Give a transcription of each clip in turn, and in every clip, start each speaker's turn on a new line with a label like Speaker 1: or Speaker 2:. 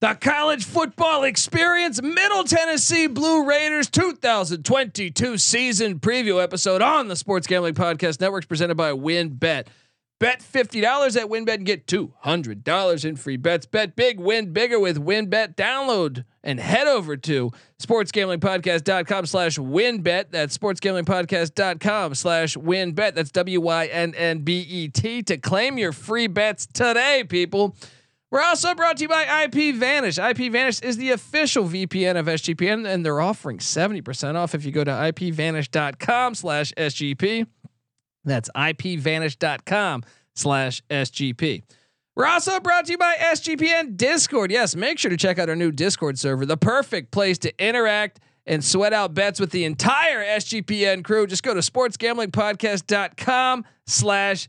Speaker 1: The college football experience, Middle Tennessee Blue Raiders 2022 season preview episode on the Sports Gambling Podcast Networks presented by WynnBET. Bet $50 at WynnBET and get $200 in free bets. Bet big, win bigger with WynnBET. Download and head over to sportsgamblingpodcast.com slash wynnbet. That's sportsgamblingpodcast.com slash wynnbet. That's W-Y-N-N-B-E-T to claim your free bets today, people. We're also brought to you by IP Vanish. IP Vanish is the official VPN of SGPN, and they're offering 70% off if you go to ipvanish.com slash SGP. That's ipvanish.com slash SGP. We're also brought to you by SGPN Discord. Yes, make sure to check out our new Discord server, the perfect place to interact and sweat out bets with the entire SGPN crew. Just go to sportsgamblingpodcast.com slash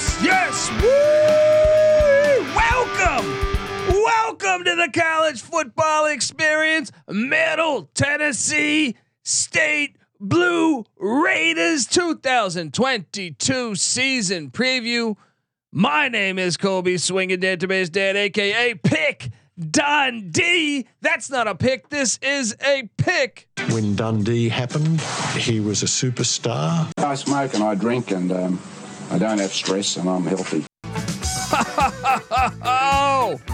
Speaker 1: Yes, yes, yes. Woo! Welcome. Welcome to the college football experience. Middle Tennessee State Blue Raiders 2022 season preview. My name is Colby Swinging Database Dad, aka Pick Dundee. That's not a pick. This is a pick.
Speaker 2: When Dundee happened, he was a superstar.
Speaker 3: I smoke and I drink and um, I don't have stress and I'm healthy.
Speaker 1: Oh,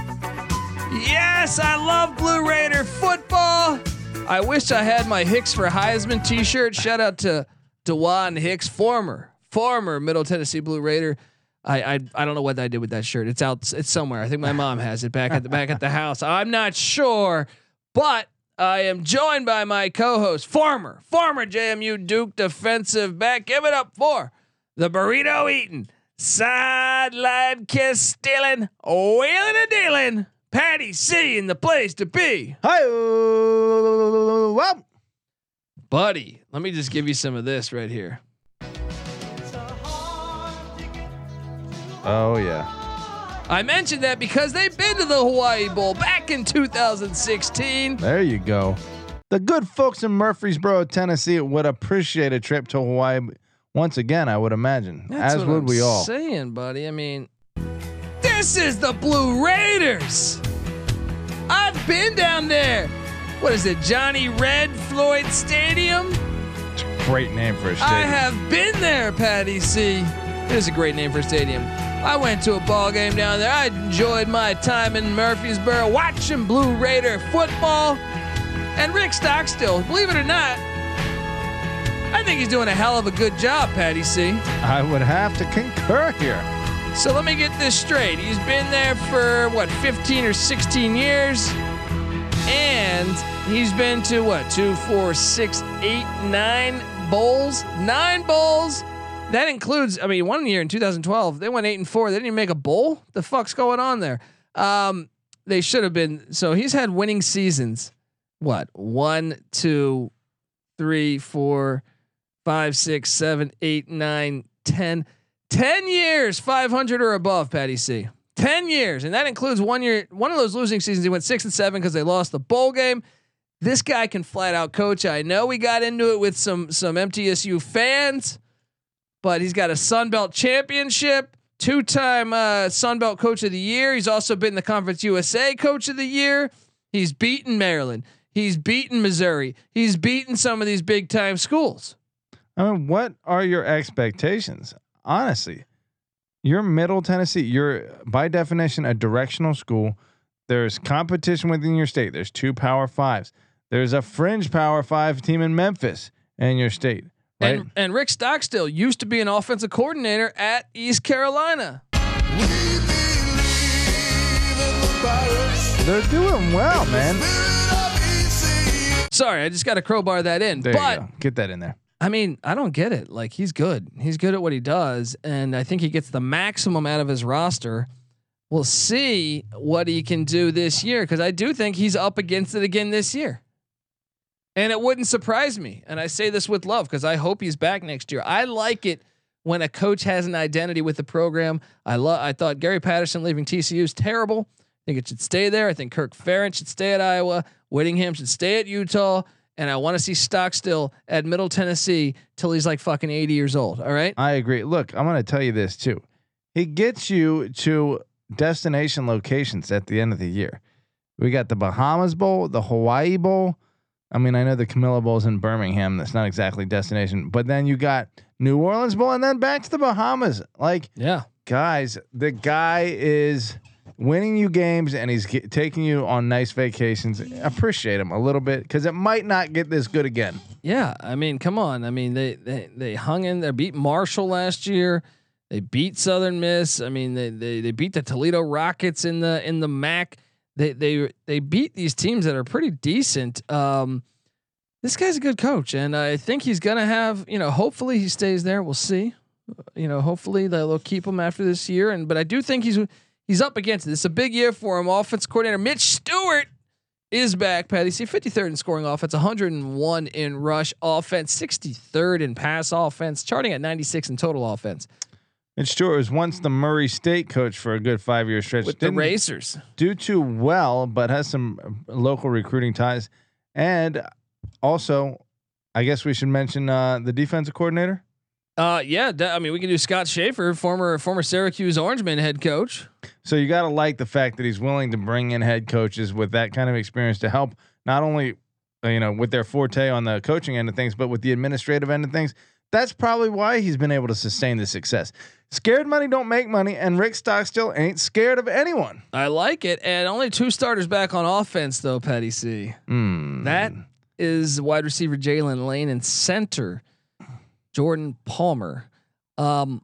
Speaker 1: yes, I love Blue Raider football. I wish I had my Hicks for Heisman T-shirt. Shout out to Dewan Hicks, former former Middle Tennessee Blue Raider. I, I I don't know what I did with that shirt. It's out. It's somewhere. I think my mom has it back at the back at the house. I'm not sure, but I am joined by my co-host, former former JMU Duke defensive back. Give it up for the burrito eating, sideline kiss stealing, wheeling and dealing. Patty C in the place to be.
Speaker 4: Hi, well,
Speaker 1: Buddy, let me just give you some of this right here.
Speaker 4: oh yeah.
Speaker 1: I mentioned that because they've been to the Hawaii Bowl back in 2016.
Speaker 4: There you go. The good folks in Murfreesboro, Tennessee, would appreciate a trip to Hawaii once again. I would imagine,
Speaker 1: That's
Speaker 4: as would
Speaker 1: I'm
Speaker 4: we all.
Speaker 1: Saying, buddy. I mean, this is the Blue Raiders. I've been down there. What is it, Johnny Red Floyd Stadium?
Speaker 4: It's a Great name for a stadium.
Speaker 1: I have been there, Patty C. It is a great name for a stadium. I went to a ball game down there. I enjoyed my time in Murfreesboro watching Blue Raider football. And Rick Stockstill, believe it or not, I think he's doing a hell of a good job, Patty C.
Speaker 4: I would have to concur here.
Speaker 1: So let me get this straight. He's been there for what, 15 or 16 years? And he's been to what, two, four, six, eight, nine bowls? Nine bowls. That includes, I mean, one year in 2012, they went eight and four. They didn't even make a bowl. The fuck's going on there? Um, they should have been. So he's had winning seasons. What? One, two, three, four, five, six, seven, eight, nine, ten. 10 years, 500 or above, Patty C. 10 years. And that includes one year, one of those losing seasons. He went six and seven because they lost the bowl game. This guy can flat out coach. I know we got into it with some, some MTSU fans, but he's got a Sun Belt championship, two time uh, Sun Belt coach of the year. He's also been the Conference USA coach of the year. He's beaten Maryland. He's beaten Missouri. He's beaten some of these big time schools.
Speaker 4: I mean, what are your expectations? Honestly, you're Middle Tennessee. You're by definition a directional school. There's competition within your state. There's two Power Fives. There's a fringe Power Five team in Memphis in your state. Right?
Speaker 1: And, and Rick Stockstill used to be an offensive coordinator at East Carolina.
Speaker 4: They're doing well, man.
Speaker 1: Sorry, I just got to crowbar that in.
Speaker 4: There
Speaker 1: but.
Speaker 4: Get that in there.
Speaker 1: I mean, I don't get it. Like he's good. He's good at what he does, and I think he gets the maximum out of his roster. We'll see what he can do this year because I do think he's up against it again this year. And it wouldn't surprise me. And I say this with love because I hope he's back next year. I like it when a coach has an identity with the program. I love. I thought Gary Patterson leaving TCU is terrible. I think it should stay there. I think Kirk Ferentz should stay at Iowa. Whittingham should stay at Utah. And I want to see Stockstill at Middle Tennessee till he's like fucking 80 years old. All right.
Speaker 4: I agree. Look, I'm going to tell you this too. He gets you to destination locations at the end of the year. We got the Bahamas Bowl, the Hawaii Bowl. I mean, I know the Camellia Bowl's in Birmingham. That's not exactly destination, but then you got New Orleans Bowl and then back to the Bahamas. Like,
Speaker 1: Yeah.
Speaker 4: guys, the guy is winning you games and he's taking you on nice vacations. Appreciate him a little bit because it might not get this good again.
Speaker 1: Yeah, I mean, come on. I mean, they they they hung in there, beat Marshall last year. They beat Southern Miss. I mean, they they they beat the Toledo Rockets in the in the MAC. They they they beat these teams that are pretty decent. Um, this guy's a good coach, and I think he's gonna have. You know, hopefully he stays there. We'll see. You know, hopefully they'll keep him after this year. And but I do think he's he's up against it. It's a big year for him. Offense coordinator Mitch Stewart is back, Patty C. 53rd in scoring offense, 101 in rush offense, 63rd in pass offense, charting at 96 in total offense
Speaker 4: And Stewart was once the Murray State coach for a good five year stretch.
Speaker 1: with the
Speaker 4: Didn't
Speaker 1: Racers.
Speaker 4: do too well, but has some local recruiting ties. And also, I guess we should mention uh, the defensive coordinator.
Speaker 1: Uh, yeah, I mean, we can do Scott Shafer, former former Syracuse Orangeman head coach.
Speaker 4: So you got to like the fact that he's willing to bring in head coaches with that kind of experience to help not only uh, you know with their forte on the coaching end of things, but with the administrative end of things. That's probably why he's been able to sustain the success. Scared money don't make money, and Rick Stockstill ain't scared of anyone.
Speaker 1: I like it, and only two starters back on offense though, Patty C.
Speaker 4: Mm.
Speaker 1: That is wide receiver Jaylin Lane and center Jordan Palmer. Um,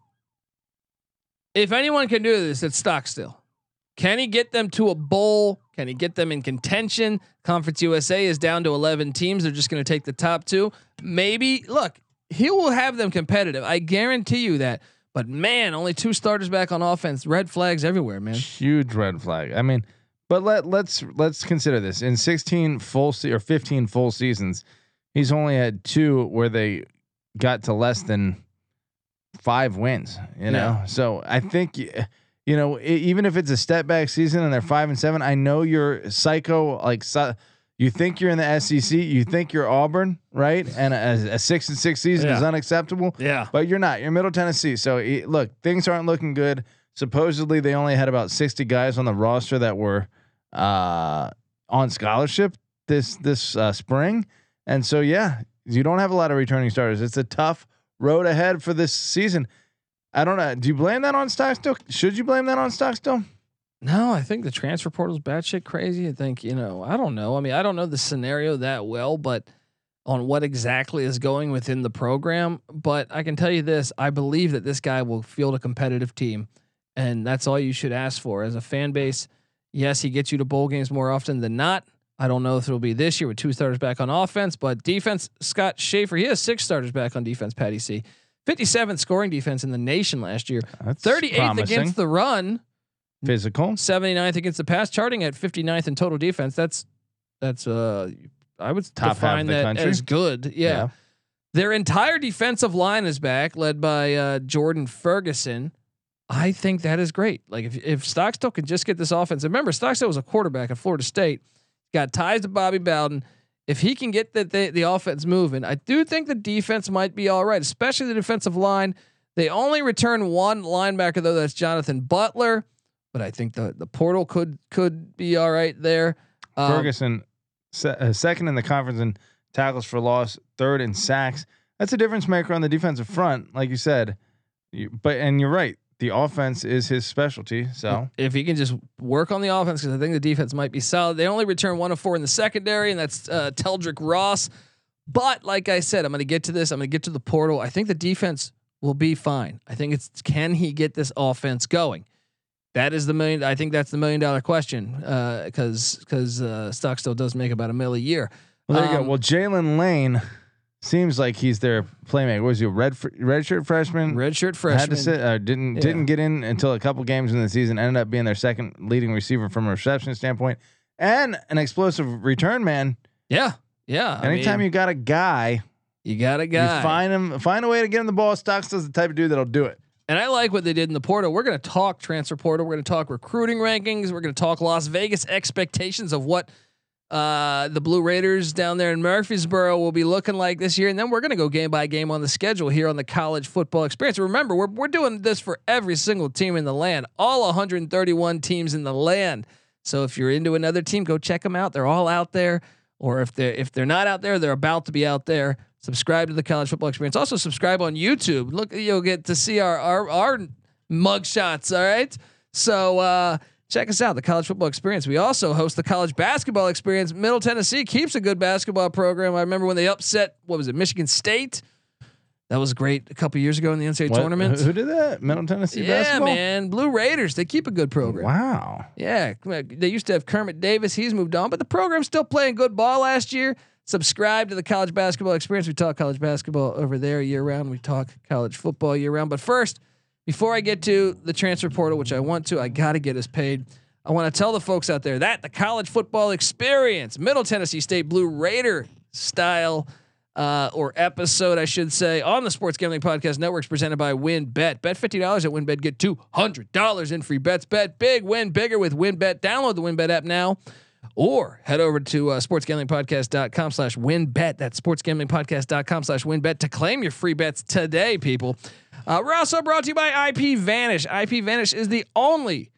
Speaker 1: if anyone can do this, it's Stockstill. Can he get them to a bowl? Can he get them in contention? Conference USA is down to 11 teams. They're just going to take the top two. Maybe, look, he will have them competitive. I guarantee you that. But man, only two starters back on offense. Red flags everywhere, man.
Speaker 4: huge red flag. I mean, but let let's let's consider this in 16 full se- or 15 full seasons, he's only had two where they got to less than five wins. You know,
Speaker 1: Yeah.
Speaker 4: so I think you know even if it's a step back season and they're five and seven, I know you're psycho like. You think you're in the SEC, you think you're Auburn, right? And a, a six and six season is unacceptable.
Speaker 1: Yeah.
Speaker 4: But you're not. You're Middle Tennessee. So eh, look, things aren't looking good. Supposedly, they only had about 60 guys on the roster that were uh, on scholarship this this uh, spring, and so yeah, you don't have a lot of returning starters. It's a tough road ahead for this season. I don't know. Do you blame that on Stockstill? Should you blame that on Stockstill?
Speaker 1: No, I think the transfer portal portal's batshit crazy. I think, you know, I don't know. I mean, I don't know the scenario that well, but on what exactly is going within the program. But I can tell you this I believe that this guy will field a competitive team. And that's all you should ask for. As a fan base, yes, he gets you to bowl games more often than not. I don't know if it'll be this year with two starters back on offense, but defense, Scott Shafer, he has six starters back on defense, Patty C. 57th scoring defense in the nation last year,
Speaker 4: That's
Speaker 1: 38th
Speaker 4: promising.
Speaker 1: against the run.
Speaker 4: physical.
Speaker 1: 79th against the pass, charting at 59th in total defense. That's that's uh I would
Speaker 4: Top
Speaker 1: define
Speaker 4: the
Speaker 1: that
Speaker 4: country?
Speaker 1: as good. Yeah. Their entire defensive line is back, led by uh, Jordan Ferguson. I think that is great. Like if if Stockstill can just get this offense. Remember, Stockstill was a quarterback at Florida State. Got ties to Bobby Bowden. If he can get the, the the offense moving, I do think the defense might be all right, especially the defensive line. They only return one linebacker though. That's Jonathan Butler, but I think the the portal could could be all right there. Um,
Speaker 4: Ferguson, se- uh, second in the conference in tackles for loss, third in sacks. That's a difference maker on the defensive front, like you said. You, but and you're right, the offense is his specialty. So
Speaker 1: if he can just work on the offense, because I think the defense might be solid. They only return one of four in the secondary, and that's uh, Teldrick Ross. But like I said, I'm going to get to this. I'm going to get to the portal. I think the defense will be fine. I think it's can he get this offense going? That is the million. I think that's the million dollar question because because uh, Stockstill does make about a mill a year.
Speaker 4: well, there you
Speaker 1: Um,
Speaker 4: go. Well, Jaylin Lane seems like he's their playmaker. Was he a red redshirt freshman?
Speaker 1: Redshirt
Speaker 4: Had to
Speaker 1: freshman.
Speaker 4: sit. Uh, didn't
Speaker 1: Yeah.
Speaker 4: didn't get in until a couple games in the season. Ended up being their second leading receiver from a reception standpoint, and an explosive return man.
Speaker 1: Yeah, yeah. I
Speaker 4: Anytime
Speaker 1: mean,
Speaker 4: you got a guy,
Speaker 1: you got a
Speaker 4: you
Speaker 1: guy,
Speaker 4: find him, find a way to get him the ball. Stocks is the type of dude that'll do it.
Speaker 1: and I like what they did in the portal. We're going to talk transfer portal. We're going to talk recruiting rankings. We're going to talk Las Vegas expectations of what uh, the Blue Raiders down there in Murfreesboro will be looking like this year, and then we're going to go game by game on the schedule here on the College Football Experience. Remember, we're we're doing this for every single team in the land, all 131 teams in the land. So if you're into another team, go check them out. They're all out there. Or if they're if they're not out there, they're about to be out there. Subscribe to the College Football Experience. Also subscribe on YouTube. Look, you'll get to see our our our mug shots. All right. So uh, check us out, the College Football Experience. We also host the College Basketball Experience. Middle Tennessee keeps a good basketball program. I remember when they upset what was it, Michigan State. That was great a couple years ago in the NCAA
Speaker 4: What-
Speaker 1: tournament.
Speaker 4: Who, did that? Middle Tennessee basketball.
Speaker 1: yeah,
Speaker 4: basketball.
Speaker 1: man. Blue Raiders. They keep a good program.
Speaker 4: Wow.
Speaker 1: Yeah, they used to have Kermit Davis. He's moved on, but the program's still playing good ball last year. Subscribe to the college basketball experience. We talk college basketball over there year round. We talk college football year round. But first, before I get to the transfer portal, which I want to, I got to get us paid. I want to tell the folks out there that the college football experience, Middle Tennessee State Blue Raider style uh, or episode, I should say, on the Sports Gambling Podcast Network is presented by WynnBET. Bet $50 at WynnBET, get $200 in free bets. Bet big, win bigger with WynnBET. Download the WynnBET app now or head over to uh, sportsgamblingpodcast.com slash wynnbet. That's sportsgamblingpodcast.com slash wynnbet to claim your free bets today, people. Uh, we're also brought to you by IP Vanish. IP Vanish is the only,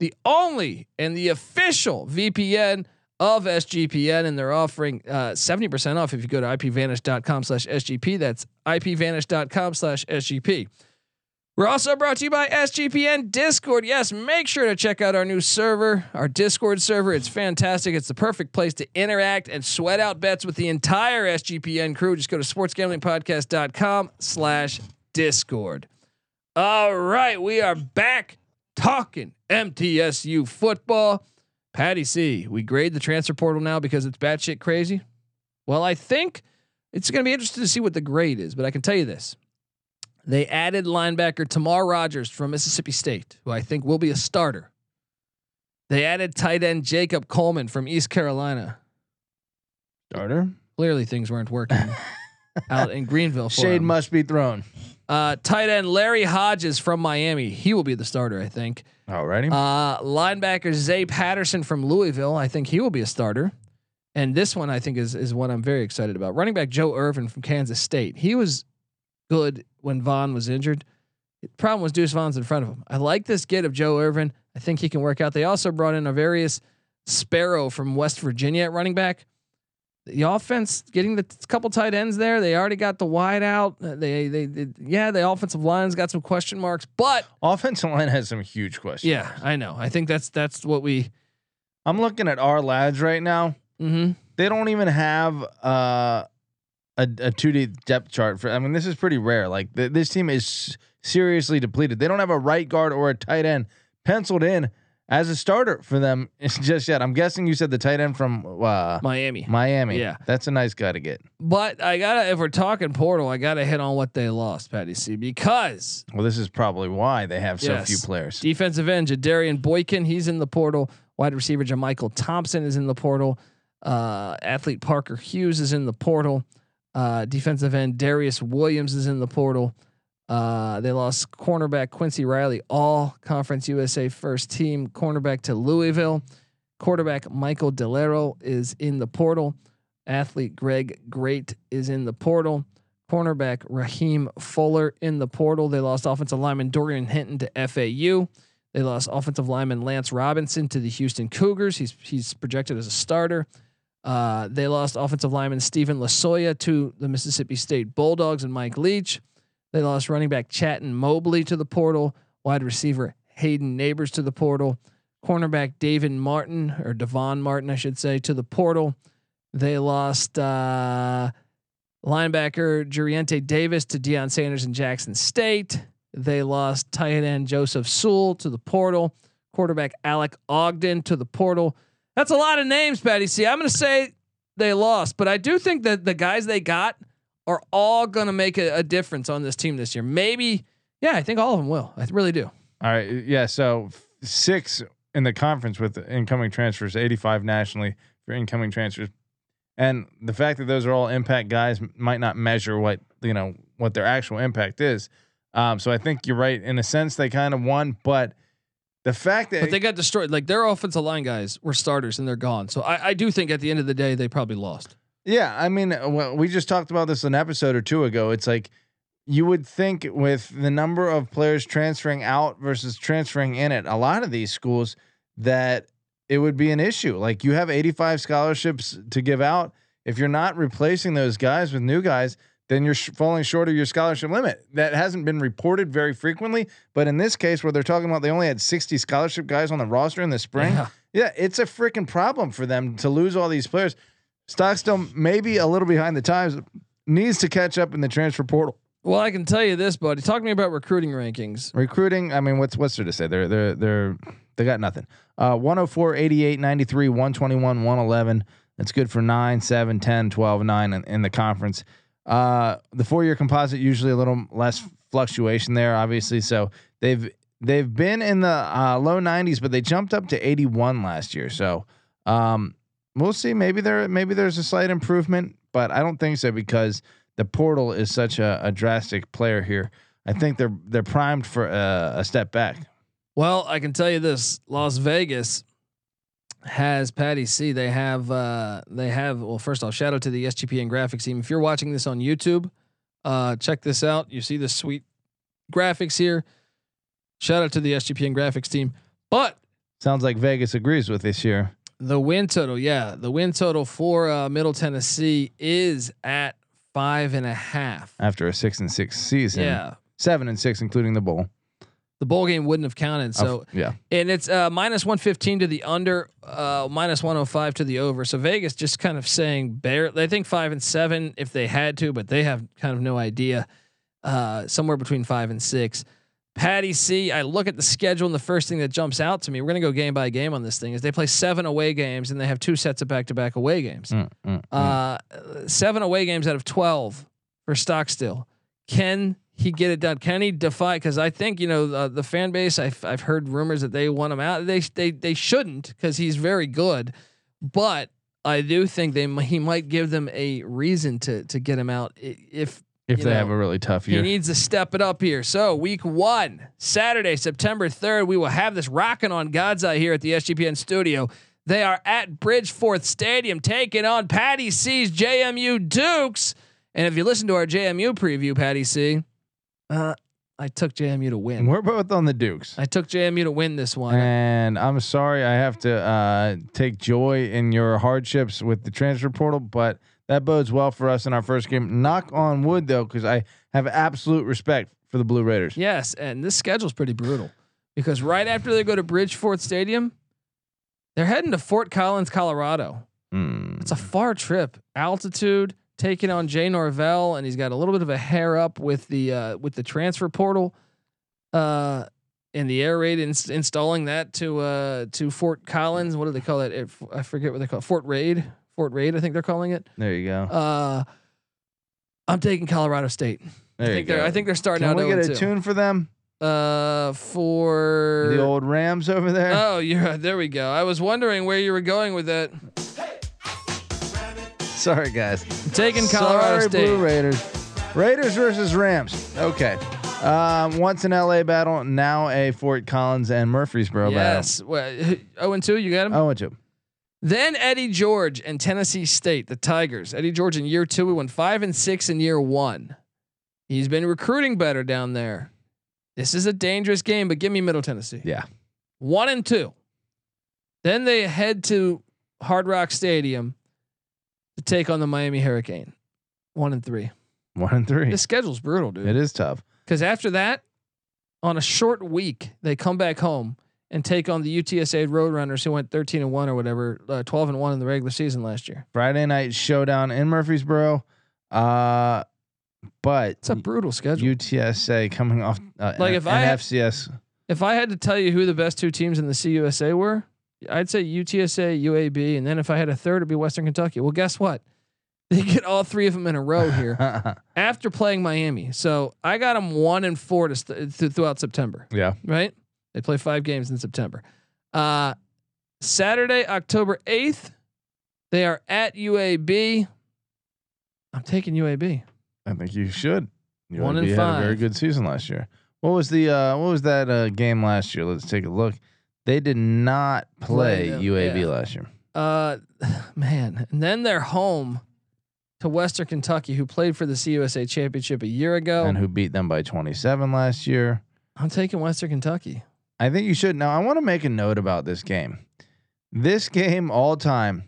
Speaker 1: the only, and the official VPN of SGPN, and they're offering uh, 70% off if you go to ipvanish.com slash SGP. That's ipvanish.com slash SGP. We're also brought to you by SGPN Discord. Yes, make sure to check out our new server, our Discord server. It's fantastic. It's the perfect place to interact and sweat out bets with the entire SGPN crew. Just go to sportsgamblingpodcast.com slash Discord. All right, we are back talking MTSU football. Patty C, we grade the transfer portal now because it's batshit crazy. Well, I think it's going to be interesting to see what the grade is, but I can tell you this. They added linebacker Tamar Rogers from Mississippi State, who I think will be a starter. They added tight end Jacob Coleman from East Carolina.
Speaker 4: Starter.
Speaker 1: Clearly, things weren't working out in Greenville. For
Speaker 4: Shade
Speaker 1: him.
Speaker 4: must be thrown.
Speaker 1: Uh, tight end Larry Hodges from Miami. He will be the starter, I think.
Speaker 4: Alrighty.
Speaker 1: Uh, linebacker Zay Patterson from Louisville. I think he will be a starter. And this one I think is is what I'm very excited about. Running back Joe Ervin from Kansas State. He was good when Vaughn was injured. The problem was Deuce Vaughn's in front of him. I like this get of Joe Ervin. I think he can work out. They also brought in A'Varius Sparrow from West Virginia at running back. The offense getting the t- couple tight ends there. They already got the wide out. Uh, They, they, they yeah, the offensive line's got some question marks, but
Speaker 4: Offensive line has some huge questions.
Speaker 1: yeah, I know. I think that's that's what we.
Speaker 4: I'm looking at our lads right now.
Speaker 1: Mm-hmm.
Speaker 4: They don't even have uh, a a two D depth chart for. I mean, this is pretty rare. Like th- this team is seriously depleted. They don't have a right guard or a tight end penciled in as a starter for them just yet. I'm guessing you said the tight end from uh,
Speaker 1: Miami.
Speaker 4: Miami.
Speaker 1: Yeah.
Speaker 4: that's a nice guy to get.
Speaker 1: But I gotta, if we're talking portal, I gotta hit on what they lost, Patty C, because
Speaker 4: Well, this is probably why they have so
Speaker 1: Yes.
Speaker 4: few players.
Speaker 1: defensive end Jadarian Boykin, he's in the portal. Wide receiver Jamichael Thompson is in the portal. Uh, athlete Parker Hughes is in the portal. Uh, defensive end Darius Williams is in the portal. Uh, they lost cornerback Quincy Riley, all Conference USA first team cornerback to Louisville. Quarterback Michael DiLiello is in the portal. Athlete Greg Great is in the portal. Cornerback Raheem Fuller in the portal. They lost offensive lineman Dorian Hinton to FAU. They lost offensive lineman Lance Robinson to the Houston Cougars. He's he's projected as a starter. Uh, they lost offensive lineman Stephen Lasoya to the Mississippi State Bulldogs and Mike Leach. They lost running back Chaton Mobley to the portal. Wide receiver Hayden Neighbors to the portal. Cornerback David Martin or Devon Martin, I should say, to the portal. They lost uh, linebacker Juriente Davis to Deion Sanders in Jackson State. They lost tight end Joseph Sewell to the portal. Quarterback Alec Ogden to the portal. That's a lot of names, Patty. See, I'm going to say they lost, but I do think that the guys they got are all going to make a, a difference on this team this year. Maybe, yeah, I think all of them will. I really do.
Speaker 4: All right. Yeah. So six in the conference with incoming transfers, 85 nationally for incoming transfers. And the fact that those are all impact guys might not measure what, you know, what their actual impact is. Um, so I think you're right. In a sense, they kind of won, but the fact that
Speaker 1: But they got destroyed. Like their offensive line guys were starters and they're gone. So I, I do think at the end of the day, they probably lost.
Speaker 4: Yeah, I mean, uh, well, we just talked about this an episode or two ago. It's like you would think with the number of players transferring out versus transferring in at a lot of these schools that it would be an issue. Like you have 85 scholarships to give out. If you're not replacing those guys with new guys, then you're sh- falling short of your scholarship limit. That hasn't been reported very frequently, but in this case, where they're talking about they only had 60 scholarship guys on the roster in the spring,
Speaker 1: Yeah.
Speaker 4: yeah, it's a freaking problem for them to lose all these players. Stockstill maybe a little behind the times, needs to catch up in the transfer portal.
Speaker 1: Well, I can tell you this, buddy. Talk to me about recruiting rankings.
Speaker 4: Recruiting, I mean, what's what's there to say? They're they're they're they got nothing. Uh 104, 88, 93, 121, 111. That's good for 9, 7, 10, 12, 9 in, in the conference. Uh the four-year composite usually a little less fluctuation there obviously. So they've they've been in the uh, low 90s but they jumped up to 81 last year. So um we'll see maybe there maybe there's a slight improvement, but I don't think so because the portal is such a, a drastic player here. I think they're they're primed for a, a step back.
Speaker 1: Well, I can tell you this: Las Vegas has Patty C. They have uh, they have well. First off, shout out to the SGPN graphics team. If you're watching this on YouTube, uh, check this out. You see the sweet graphics here. Shout out to the SGPN graphics team. But
Speaker 4: Sounds like Vegas agrees with this year.
Speaker 1: The win total, yeah, the win total for uh, Middle Tennessee is at five and a half.
Speaker 4: after a six and six season.
Speaker 1: Yeah,
Speaker 4: seven and six, including the bowl.
Speaker 1: the bowl game wouldn't have counted. So
Speaker 4: Of- yeah,
Speaker 1: and it's uh, minus 115 to the under, uh, minus 105 to the over. So Vegas just kind of saying bare. They think five and seven if they had to, but they have kind of no idea. Uh, somewhere between five and six. Patty C. I look at the schedule, and the first thing that jumps out to me, we're gonna go game by game on this thing, is they play seven away games and they have two sets of back to back away games.
Speaker 4: Mm, mm, mm.
Speaker 1: Uh, seven away games out of 12 for Stockstill. Can he get it done? Can he defy? Because I think you know uh, the fan base. I've I've heard rumors that they want him out. They they they shouldn't because he's very good, but I do think they he might give them a reason to to get him out if
Speaker 4: if
Speaker 1: you
Speaker 4: they
Speaker 1: know,
Speaker 4: have a really tough year.
Speaker 1: he needs to step it up here. So week one, Saturday, September 3rd, we will have this rocking on God's Eye here at the SGPN studio. They are at Bridgeforth Stadium taking on Patty C's JMU Dukes. And if you listen to our JMU preview, Patty C, uh, I took JMU to win.
Speaker 4: We're both on the Dukes.
Speaker 1: I took JMU to win this one.
Speaker 4: And I'm sorry I have to uh, take joy in your hardships with the transfer portal, but that bodes well for us in our first game. Knock on wood, though, because I have absolute respect for the Blue Raiders.
Speaker 1: Yes, and this schedule's pretty brutal because right after they go to Bridgeforth Stadium, they're heading to Fort Collins, Colorado.
Speaker 4: Mm.
Speaker 1: It's a far trip. Altitude, taking on Jay Norvell, and he's got a little bit of a hair up with the uh, with the transfer portal, uh, and the air raid ins- installing that to uh, to Fort Collins. What do they call? It- I forget what they call it. Fort Raid. Fort Raid, I think they're calling it.
Speaker 4: There you go.
Speaker 1: Uh, I'm taking Colorado State.
Speaker 4: There
Speaker 1: I
Speaker 4: you
Speaker 1: they're
Speaker 4: go.
Speaker 1: I think they're starting
Speaker 4: Can
Speaker 1: out.
Speaker 4: we get a
Speaker 1: 0-2.
Speaker 4: tune for them?
Speaker 1: Uh, for
Speaker 4: The old Rams over there.
Speaker 1: Oh, you're there. We go. I was wondering where you were going with that.
Speaker 4: Sorry, guys.
Speaker 1: I'm taking Colorado
Speaker 4: Sorry,
Speaker 1: State.
Speaker 4: Blue Raiders. Raiders versus Rams. Okay. Um, once an LA battle, now a Fort Collins and Murfreesboro battle.
Speaker 1: Yes. Well, oh and two. You got him.
Speaker 4: battle. Oh, and two.
Speaker 1: Then Eddie George and Tennessee State, the Tigers. Eddie George in year two, we went five and six in year one. He's been recruiting better down there. This is a dangerous game, but give me Middle Tennessee.
Speaker 4: Yeah.
Speaker 1: One and two. Then they head to Hard Rock Stadium to take on the Miami Hurricane. One and three.
Speaker 4: One and three.
Speaker 1: This schedule's brutal, dude.
Speaker 4: It is tough.
Speaker 1: Because after that, on a short week, they come back home and take on the UTSA Roadrunners, who went 13 and one or whatever, uh, 12 and one in the regular season last year.
Speaker 4: Friday night showdown in Murfreesboro. Uh, but
Speaker 1: It's a brutal schedule.
Speaker 4: UTSA coming off uh,
Speaker 1: Like, if I had-
Speaker 4: NFCS.
Speaker 1: if I had to tell you who the best two teams in the CUSA were, I'd say UTSA, UAB, and then if I had a third, it'd be Western Kentucky. Well, guess what? They get all three of them in a row here after playing Miami. So I got them one and four to st- th- throughout September.
Speaker 4: yeah.
Speaker 1: Right? They play five games in September. Uh, Saturday, October eighth, they are at UAB. I'm taking UAB.
Speaker 4: I think you should. You
Speaker 1: One and
Speaker 4: had a very good season last year. What was the uh what was that uh game last year? Let's take a look. They did not play
Speaker 1: Play
Speaker 4: UAB
Speaker 1: yeah.
Speaker 4: last year.
Speaker 1: Uh, man, and then they're home to Western Kentucky, who played for the CUSA championship a year ago.
Speaker 4: And who beat them by 27 last year.
Speaker 1: I'm taking Western Kentucky.
Speaker 4: I think you should. Now, I want to make a note about this game. This game, all time,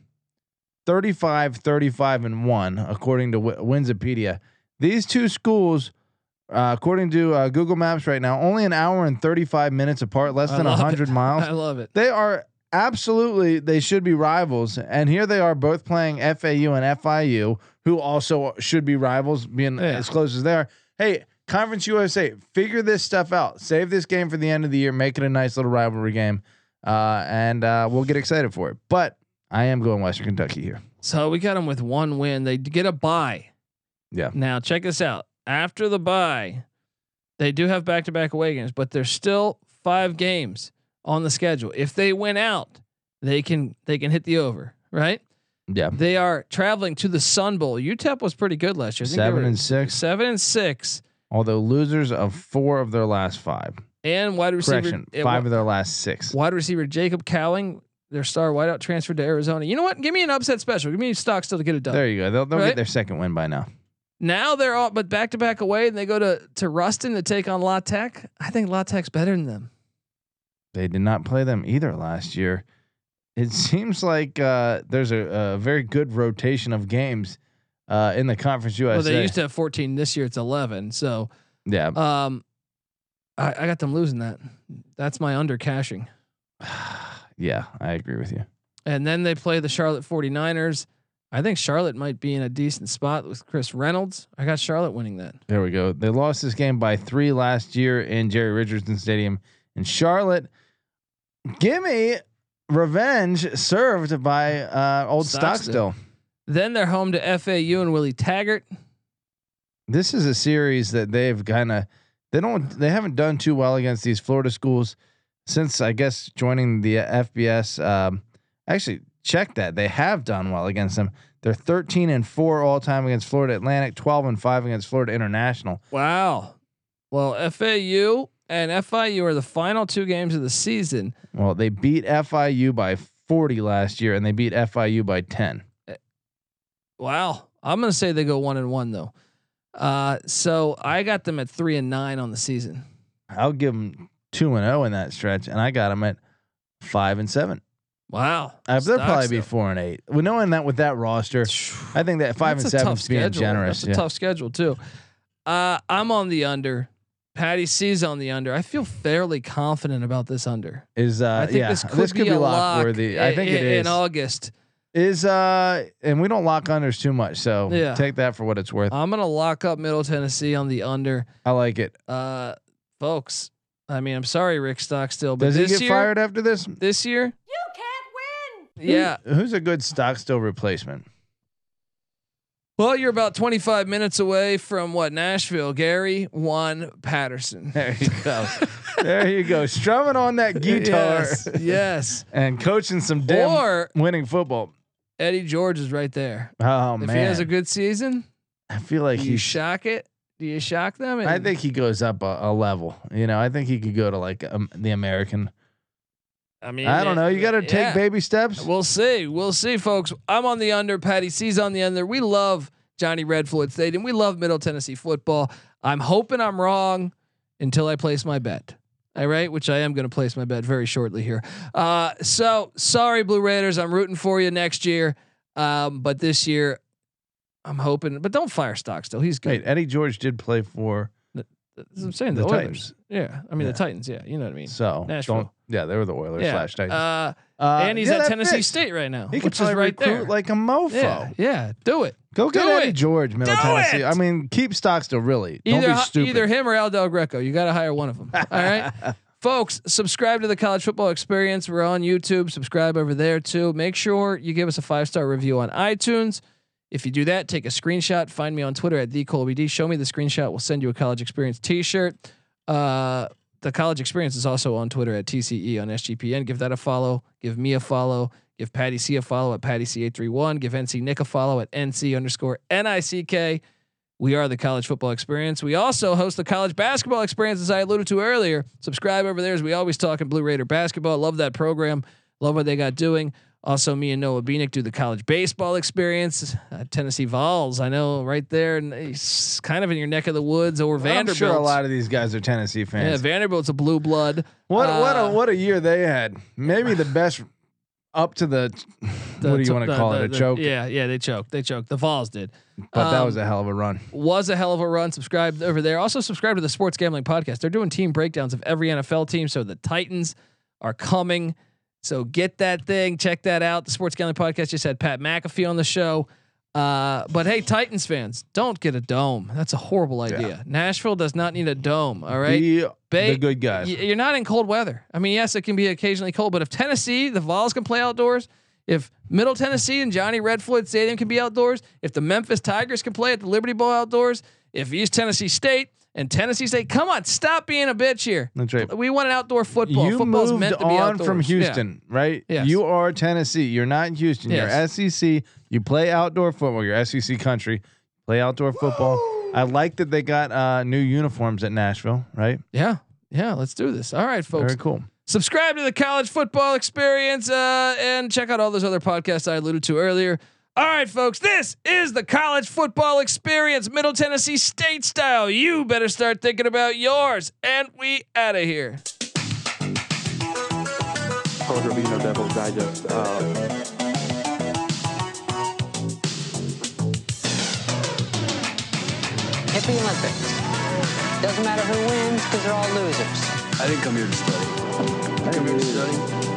Speaker 4: 35, 35, and 1, according to Winsipedia. These two schools, uh, according to uh, Google Maps right now, only an hour and 35 minutes apart, less than
Speaker 1: love
Speaker 4: 100
Speaker 1: it.
Speaker 4: miles.
Speaker 1: I love it.
Speaker 4: They are absolutely, they should be rivals. And here they are both playing FAU and FIU, who also should be rivals, being
Speaker 1: Yeah.
Speaker 4: as close as they are. Hey, Conference USA, figure this stuff out. Save this game for the end of the year. Make it a nice little rivalry game. Uh, and uh, we'll get excited for it. But I am going Western Kentucky here.
Speaker 1: So we got them with one win. They get a bye.
Speaker 4: Yeah.
Speaker 1: Now check this out. After the bye, they do have back-to-back away games, but there's still five games on the schedule. If they win out, they can they can hit the over. Right?
Speaker 4: Yeah.
Speaker 1: They are traveling to the Sun Bowl. UTEP was pretty good last year. I think they
Speaker 4: Seven and six.
Speaker 1: Seven and six.
Speaker 4: Although losers of four of their last five.
Speaker 1: And wide receiver
Speaker 4: Correction, five of their last six.
Speaker 1: wide receiver Jacob Cowling, their star wideout, transferred to Arizona. You know what? Give me an upset special. Give me Stockstill to get it done.
Speaker 4: There you go. They'll, they'll
Speaker 1: Right?
Speaker 4: get their second win by now.
Speaker 1: Now they're all but back to back away, and they go to to Ruston to take on La Tech. I think La Tech's better than them.
Speaker 4: They did not play them either last year. It seems like uh, there's a, a very good rotation of games uh, in the Conference USA.
Speaker 1: Well, they used to have 14. This year it's 11. So,
Speaker 4: yeah.
Speaker 1: um, I, I got them losing that. That's my under cashing.
Speaker 4: yeah, I agree with you.
Speaker 1: And then they play the Charlotte 49ers. I think Charlotte might be in a decent spot with Chris Reynolds. I got Charlotte winning that.
Speaker 4: There we go. They lost this game by three last year in Jerry Richardson Stadium in Charlotte. Gimme revenge served by uh, old
Speaker 1: Stockstill.
Speaker 4: Stockstill.
Speaker 1: Then they're home to FAU and Willie Taggart.
Speaker 4: This is a series that they've kind of they don't they haven't done too well against these Florida schools since I guess joining the FBS. Um, actually, check that they have done well against them. They're 13 and four all time against Florida Atlantic, 12 and five against Florida International.
Speaker 1: Wow. Well, FAU and FIU are the final two games of the season.
Speaker 4: Well, they beat FIU by 40 last year, and they beat FIU by 10.
Speaker 1: Wow. I'm gonna say they go one and one though. Uh, so I got them at three and nine on the season.
Speaker 4: I'll give them two and zero in that stretch, and I got them at five and seven.
Speaker 1: Wow.
Speaker 4: Uh, they'll probably be four and eight. Well, knowing that with that roster, I think that five
Speaker 1: That's
Speaker 4: and seven is being
Speaker 1: schedule.
Speaker 4: generous.
Speaker 1: That's a
Speaker 4: yeah.
Speaker 1: tough schedule too. Uh, I'm on the under. Patty C's on the under. I feel fairly confident about this under.
Speaker 4: Is uh,
Speaker 1: I think
Speaker 4: yeah,
Speaker 1: this could, be,
Speaker 4: be
Speaker 1: a
Speaker 4: lock worthy. I think
Speaker 1: i-
Speaker 4: it is.
Speaker 1: in August.
Speaker 4: Is uh, and we don't lock unders too much, so
Speaker 1: Yeah.
Speaker 4: take that for what it's worth.
Speaker 1: I'm gonna lock up Middle Tennessee on the under.
Speaker 4: I like it.
Speaker 1: Uh, folks. I mean, I'm sorry, Rick Stockstill, but
Speaker 4: Does he
Speaker 1: this
Speaker 4: get
Speaker 1: year,
Speaker 4: fired after this?
Speaker 1: this year,
Speaker 5: You can't win.
Speaker 1: yeah.
Speaker 4: Who- who's a good Stockstill replacement?
Speaker 1: Well, you're about 25 minutes away from what Nashville, Gary one Patterson.
Speaker 4: There you go. there you go. Strumming on that guitar
Speaker 1: Yes, yes.
Speaker 4: and coaching some damn
Speaker 1: Or
Speaker 4: winning football.
Speaker 1: Eddie George is right there.
Speaker 4: Oh
Speaker 1: if
Speaker 4: man, if
Speaker 1: he has a good season,
Speaker 4: I feel like
Speaker 1: do you shock it? Do you shock them?
Speaker 4: I think he goes up a, a level. You know, I think he could go to like um, the American.
Speaker 1: I mean,
Speaker 4: I don't know. You got to take
Speaker 1: yeah.
Speaker 4: baby steps.
Speaker 1: We'll see. We'll see, folks. I'm on the under. Patty C's on the under. We love Johnny Red Floyd Stadium. We love Middle Tennessee football. I'm hoping I'm wrong until I place my bet. All right, which I am going to place my bet very shortly here. Uh, so sorry, Blue Raiders. I'm rooting for you next year. Um, but this year, I'm hoping. But don't fire Stockstill. He's good.
Speaker 4: Wait, Eddie George did play for
Speaker 1: what I'm saying the,
Speaker 4: the
Speaker 1: Oilers.
Speaker 4: Titans.
Speaker 1: Yeah, I mean
Speaker 4: Yeah.
Speaker 1: the Titans. Yeah, you know what I mean.
Speaker 4: so
Speaker 1: Nashville.
Speaker 4: don't. Yeah, they were the Oilers
Speaker 1: yeah.
Speaker 4: slash Titans.
Speaker 1: Uh,
Speaker 4: Uh,
Speaker 1: and he's
Speaker 4: yeah,
Speaker 1: at Tennessee
Speaker 4: fits.
Speaker 1: State right now,
Speaker 4: He could probably
Speaker 1: right
Speaker 4: recruit
Speaker 1: there.
Speaker 4: like a mofo.
Speaker 1: yeah, yeah, do it.
Speaker 4: Go get
Speaker 1: Do
Speaker 4: Eddie
Speaker 1: it.
Speaker 4: George, Middle
Speaker 1: Do
Speaker 4: Tennessee.
Speaker 1: it.
Speaker 4: I mean, keep Stockstill really. Don't
Speaker 1: Either
Speaker 4: be stupid.
Speaker 1: either him or Al Del Greco. You got to hire one of them. All right, folks. Subscribe to the College Football Experience. We're on YouTube. Subscribe over there too. Make sure you give us a five star review on iTunes. If you do that, take a screenshot. Find me on Twitter at TheColbyD. Show me the screenshot. We'll send you a college experience T-shirt. Uh, the college experience is also on Twitter at TCE on SGPN. Give that a follow. Give me a follow. Give Patty C a follow at Patty C831. Give NC Nick a follow at NC underscore NICK. We are the college football experience. We also host the college basketball experience, as I alluded to earlier. Subscribe over there as we always talk in Blue Raider basketball. Love that program. Love what they got doing. Also, me and Noah Beanick do the college baseball experience. Uh, Tennessee Vols, I know, right there, and it's kind of in your neck of the woods. Or
Speaker 4: I'm
Speaker 1: Vanderbilt.
Speaker 4: sure a lot of these guys are Tennessee fans. yeah.
Speaker 1: Vanderbilt's a blue blood.
Speaker 4: what what
Speaker 1: Uh,
Speaker 4: a what a year they had. Maybe the best up to the,
Speaker 1: the-
Speaker 4: what do you want to call
Speaker 1: the-
Speaker 4: it? A
Speaker 1: the-
Speaker 4: choke.
Speaker 1: Yeah, yeah, they choked. They choked. The Vols did.
Speaker 4: But that
Speaker 1: Um,
Speaker 4: was a hell of a run.
Speaker 1: was a hell of a run. Subscribe over there. Also subscribe to the Sports Gambling Podcast. They're doing team breakdowns of every NFL team. So the Titans are coming. So get that thing. Check that out. The Sports Gambling Podcast just had Pat McAfee on the show. Uh, but hey, Titans fans, don't get a dome. That's a horrible idea. Nashville does not need a dome. All right.
Speaker 4: Be
Speaker 1: Ba-
Speaker 4: the good guys.
Speaker 1: Y- You're not in cold weather. I mean, yes, it can be occasionally cold, but if Tennessee, the Vols can play outdoors, if Middle Tennessee and Johnny Red Floyd Stadium can be outdoors, if the Memphis Tigers can play at the Liberty Bowl outdoors, if East Tennessee State and Tennessee State, come on, stop being a bitch here.
Speaker 4: That's right.
Speaker 1: We want an outdoor football.
Speaker 4: You
Speaker 1: Football's
Speaker 4: moved
Speaker 1: meant to be
Speaker 4: on
Speaker 1: outdoors.
Speaker 4: from
Speaker 1: Yeah.
Speaker 4: Houston, right?
Speaker 1: Yes.
Speaker 4: You are Tennessee. You're not Houston. You're SEC. You play outdoor football. You're SEC country. Play outdoor football. I like that they got uh, new uniforms at Nashville, right?
Speaker 1: Yeah. Yeah. Let's do this. All right, folks.
Speaker 4: Very cool.
Speaker 1: subscribe to the college football experience uh, and check out all those other podcasts I alluded to earlier. All right, folks, this is the college football experience, Middle Tennessee State style. You better start thinking about yours. And we out of here.
Speaker 6: Coach Rubino, Devil's Digest. Uh,
Speaker 7: Hit Olympics. Doesn't matter who wins because they're all losers.
Speaker 3: I didn't come here to study. I came here to study.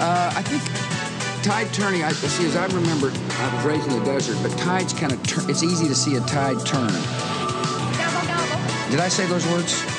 Speaker 8: Uh, I think tide turning. I see. As I remember, I was raised in the desert, but tides kind of turn. It's easy to see a tide turn. Did I say those words?